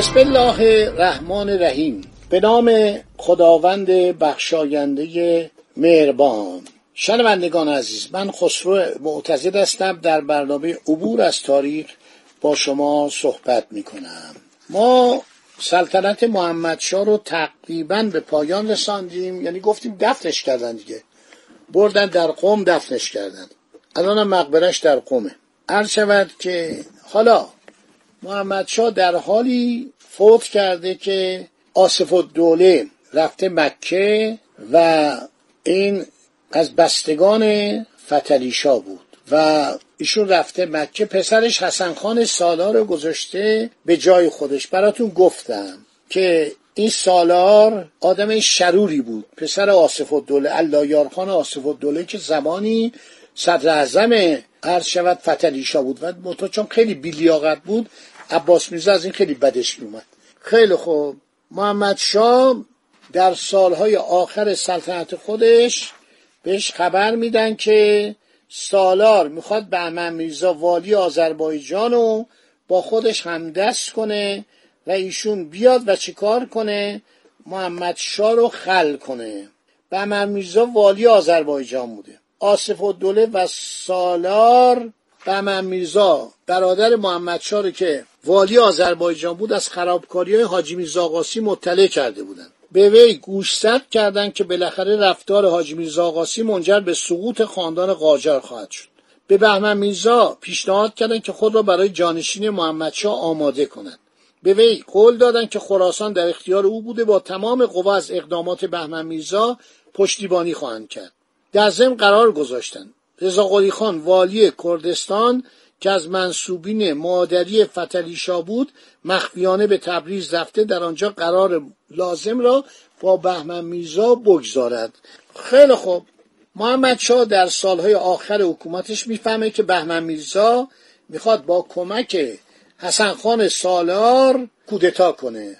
بسم الله الرحمن الرحیم. به نام خداوند بخشاینده مهربان. شنوندگان عزیز من خسرو معتزد هستم. در برنامه عبور از تاریخ با شما صحبت می کنم ما سلطنت محمدشاه رو تقریبا به پایان رساندیم. یعنی گفتیم دفنش کردن دیگه. بردن در قوم دفنش کردن. الان مقبرش در قومه. عرض شود که حالا محمدشاه در حالی فوت کرده که آصف الدوله رفته مکه و این از بستگان فتلیشا بود و ایشون رفته مکه. پسرش حسن خان سالار گذاشته به جای خودش. براتون گفتم که این سالار آدم شروری بود. پسر آصف الدوله الله خان آصف الدوله که زمانی صدر اعظم عرض شود فتلیشا بود و متو چون خیلی بیلیاقت بود عباس میرزا از این خیلی بدش میومد خیلی خوب. محمد شاه در سالهای آخر سلطنت خودش بهش خبر میدن که سالار می‌خواد بهمن میرزا والی آذربایجان رو با خودش همدست کنه و ایشون بیاد و چیکار کنه؟ محمد شاه رو خل کنه. بهمن میرزا والی آذربایجان بوده. آصف الدوله و سالار میرزا برادر محمد شاه که والی آذربایجان بود از خرابکاری های حاجی میرزا آقاسی مطلع کرده بودند. به وی گوشزد کردند که بالاخره رفتار حاجی میرزا آقاسی منجر به سقوط خاندان قاجار خواهد شد. به بهمن میرزا پیشنهاد کردند که خود را برای جانشین محمدشاه آماده کنند. به وی قول دادند که خراسان در اختیار او بوده با تمام قوا از اقدامات بهمن میرزا پشتیبانی خواهند کرد. در ضمن قرار گذاشتند رضا خان والی کردستان که از منصوبین مادری فتلیشا بود مخفیانه به تبریز رفته در آنجا قرار لازم را با بهمن میرزا بگذارد. خیلی خوب. محمد شاه در سالهای آخر حکومتش می‌فهمه که بهمن میرزا می‌خواد با کمک حسن خان سالار کودتا کنه.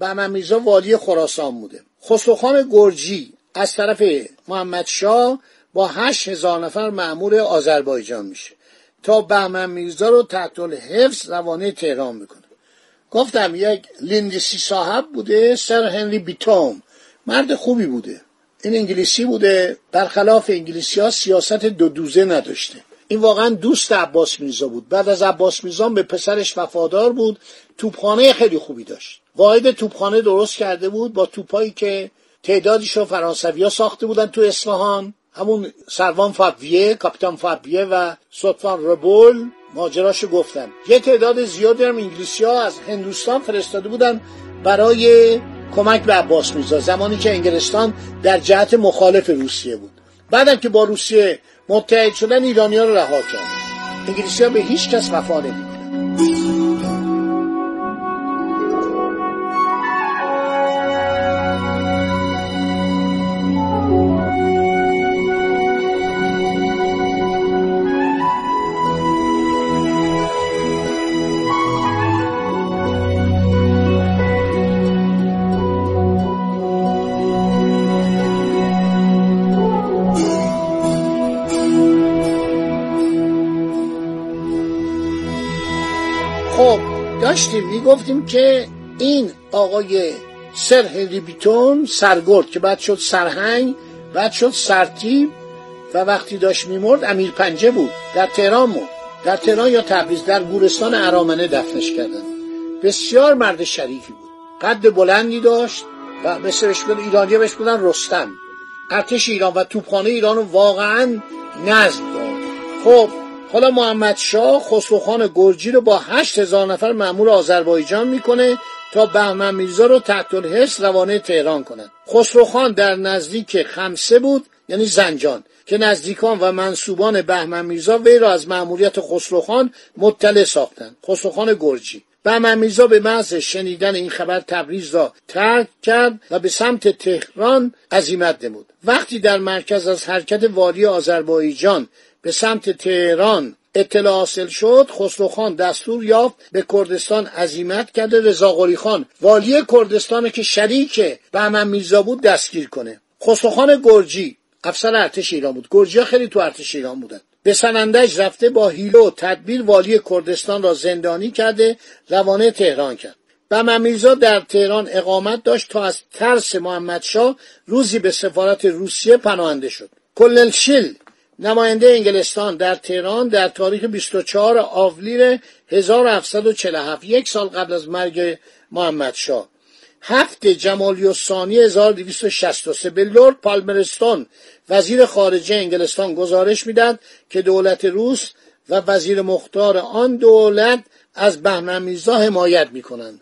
بهمن میرزا والی خراسان بوده. خسروخان گرجی از طرف محمد شاه با هشت هزار نفر معمور آذربایجان میشه. تا بهمن میرزا رو تحت حفظ روانه تهران می‌کنه. گفتم یک لیندسی صاحب بوده سر هنری بیتوم. مرد خوبی بوده. این انگلیسی بوده. برخلاف انگلیسی ها سیاست دو دوزه نداشته. این واقعا دوست عباس میرزا بود. بعد از عباس میرزا به پسرش وفادار بود. توپخانه خیلی خوبی داشت. واحد توپخانه درست کرده بود با توپایی که تعدادیش رو فرانسوی ها ساخته بودن تو اصفهان. همون سروان فابیه کاپیتان فابیه و سلطان ربول ماجراشو گفتن. یه تعداد زیادی هم انگلیسی ها از هندوستان فرستاده بودن برای کمک به عباس میرزا زمانی که انگلستان در جهت مخالف روسیه بود. بعدم که با روسیه متحد شدن ایرانی ها رو رها کرد. انگلیسی ها به هیچ کس وفا داشتیم می‌گفتیم که این آقای سر هنری بیتون سرگرد که بعد شد سرهنگ بعد شد سرتیب و وقتی داشت میمرد امیر پنجه بود در تهران بود در تهران یا تبریز در گورستان ارامنه دفنش کردن. بسیار مرد شریفی بود. قد بلندی داشت و مثل ایرانی بهش بودن رستم. ارتش ایران و توپخانه ایران واقعا نظم داد. خب حالا محمد شاه خسروخان گرجی رو با هشت هزار نفر معمول آذربایجان می‌کنه تا بهمن میرزا رو تحت الحس روانه تهران کنند خسروخان در نزدیک خمسه بود یعنی زنجان که نزدیکان و منصوبان بهمن میرزا وی را از مأموریت خسروخان مطلع ساختند خسروخان گرجی. بهمن میرزا به محض شنیدن این خبر تبریز را ترک کرد و به سمت تهران عزیمت نمود. وقتی در مرکز از حرکت والی آذربایجان به سمت تهران اطلاع حاصل شد خسروخان دستور یافت به کردستان عزیمت کرده رضا خان والی کردستان که شریک بهمن میرزا بود دستگیر کنه. خسروخان گرجی افسر ارتش ایران بود. گرجی خیلی تو ارتش ایران بودن. به سنندج رفته با هیلو و تدبیر والی کردستان را زندانی کرده روانه تهران کرد. بهمن میرزا در تهران اقامت داشت تا از ترس محمدشاه روزی به سفارت روسیه پناهنده شد. کللشیل نماینده انگلستان در تهران در تاریخ 24 آوریل 1747 یک سال قبل از مرگ محمد شاه. هفت جمالی ثانی 1263 به لورد پالمرستون وزیر خارجه انگلستان گزارش می‌داد که دولت روس و وزیر مختار آن دولت از بهمن میرزا حمایت می‌کنند.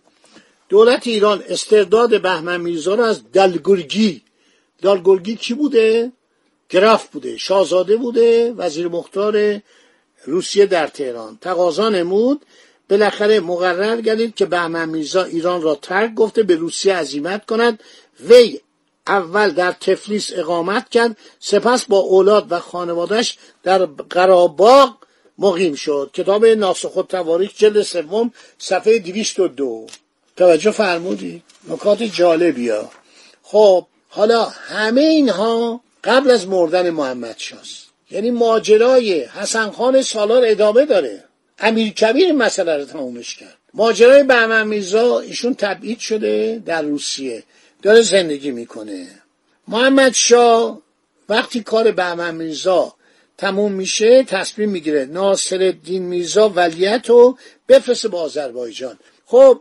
دولت ایران استرداد بهمن میرزا را از دلگرگی. دلگرگی کی بوده؟ گرفت بوده شاهزاده بوده وزیر مختار روسیه در تهران. تقاضا نمود بالاخره مقرر گردید که بهمن میرزا ایران را ترک گفته به روسیه عزیمت کند وی اول در تفلیس اقامت کرد سپس با اولاد و خانوادش در قراباغ مقیم شد. کتاب ناسخ تواریخ جلد سوم صفحه 202 توجه فرمودی؟ نکات جالبی ها خب حالا همه اینها قبل از مردن محمد شاست یعنی ماجرای حسن خان سالار ادامه داره. امیر کبیر مسئله رو تمومش کرد. ماجرای بهمن میرزا ایشون تبعید شده در روسیه. داره زندگی می‌کنه. محمد شاه وقتی کار بهمن میرزا تموم میشه تصمیم می‌گیره ناصر الدین میرزا ولیت رو بفرسته با آذربایجان. خب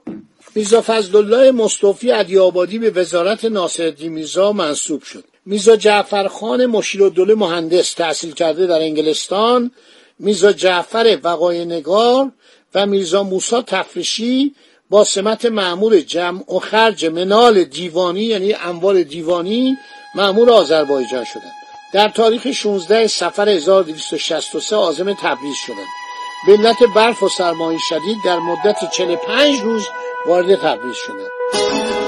میرزا فضلالله مصطفی عدیابادی به وزارت ناصر الدین میرزا منصوب شد. میرزا جعفرخان مشیر مهندس تحصیل کرده در انگلستان میرزا جعفر وقای نگار و میرزا موسا تفرشی با سمت معمول جمع و خرج منال دیوانی یعنی اموال دیوانی معمول آذربایجان شدند. در تاریخ 16 سفر 1263 آزم تبریز شدند. به علت برف و سرمایه شدید در مدت 45 روز وارد تبریز شدند.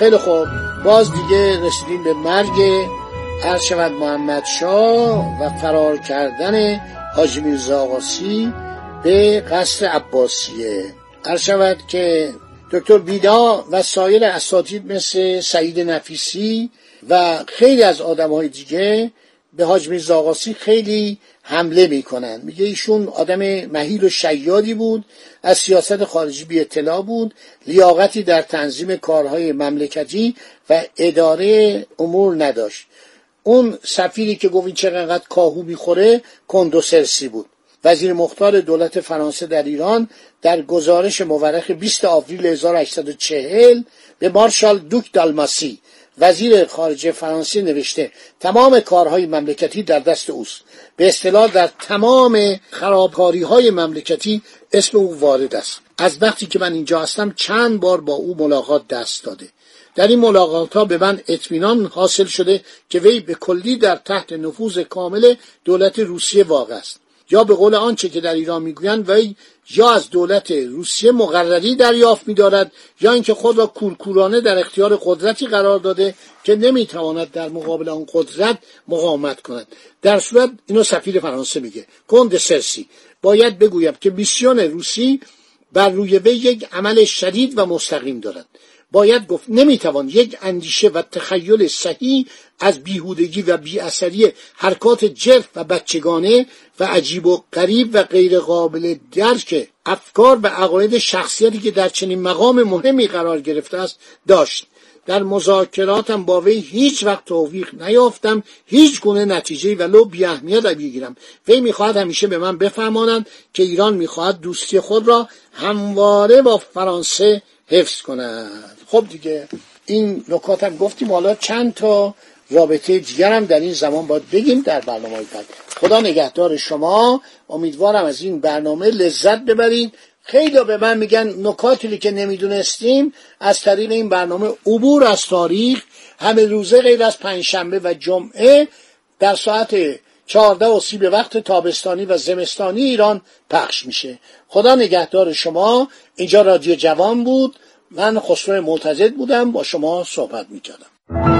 خیلی خوب. باز دیگه رسیدیم به مرگ عرض شود محمد شاه و فرار کردن حاجی میرزا آقاسی به قصر عباسیه. عرض که دکتر بیدا و سایر اساتید مثل سعید نفیسی و خیلی از آدم های دیگه به حاج میرزا آقاسی خیلی حمله می‌کنن. میگه ایشون آدم مهیل و شیادی بود از سیاست خارجی بی اطلاع بود لیاقتی در تنظیم کارهای مملکتی و اداره امور نداشت. اون سفیری که گفت چقدر کاهو می‌خوره کندوسرسی بود. وزیر مختار دولت فرانسه در ایران در گزارش مورخ 20 آوریل 1840 به مارشال دوک دالماسی وزیر خارجه فرانسه نوشته تمام کارهای مملکتی در دست اوست. به اصطلاح در تمام خرابکاری های مملکتی اسم او وارد است. از وقتی که من اینجا هستم چند بار با او ملاقات دست داده. در این ملاقات ها به من اطمینان حاصل شده که وی به کلی در تحت نفوذ کامل دولت روسیه واقع است. یا به قول آنچه که در ایران می‌گویند وی یا از دولت روسیه مقرری دریافت میدارد یا اینکه خود را کورکورانه در اختیار قدرتی قرار داده که نمی‌تواند در مقابل آن قدرت مقاومت کند. در صورت اینو سفیر فرانسه میگه کند سرسی باید بگویم که میسیون روسی بر روی وی یک عمل شدید و مستقیم دارد. باید گفت نمی‌توان یک اندیشه و تخیل صحیح از بیهودگی و بیاثری حرکات جرف و بچگانه و عجیب و غریب و غیر قابل درک افکار و عقاید شخصیتی که در چنین مقام مهمی قرار گرفته است داشت. در مذاکراتم با وی هیچ وقت توفیق نیافتم هیچ گونه نتیجه ولو بی اهمیت بگیرم وی می‌خواهد همیشه به من بفهمانند که ایران می‌خواهد دوستی خود را همواره با فرانسه حفظ کند. خب دیگه این نکات هم گفتیم. حالا چند تا رابطه دیگر هم در این زمان باید بگیم در برنامه بعد. خدا نگهدار شما. امیدوارم از این برنامه لذت ببرید. خیلی به من میگن نکاتی که نمی‌دونستیم. از طریق این برنامه عبور از تاریخ همه روزه غیر از پنجشنبه و جمعه در ساعت چهارده و سی به وقت تابستانی و زمستانی ایران پخش میشه. خدا نگهدار شما. اینجا رادیو جوان بود. من خسرو معتزد بودم. با شما صحبت می‌کردم.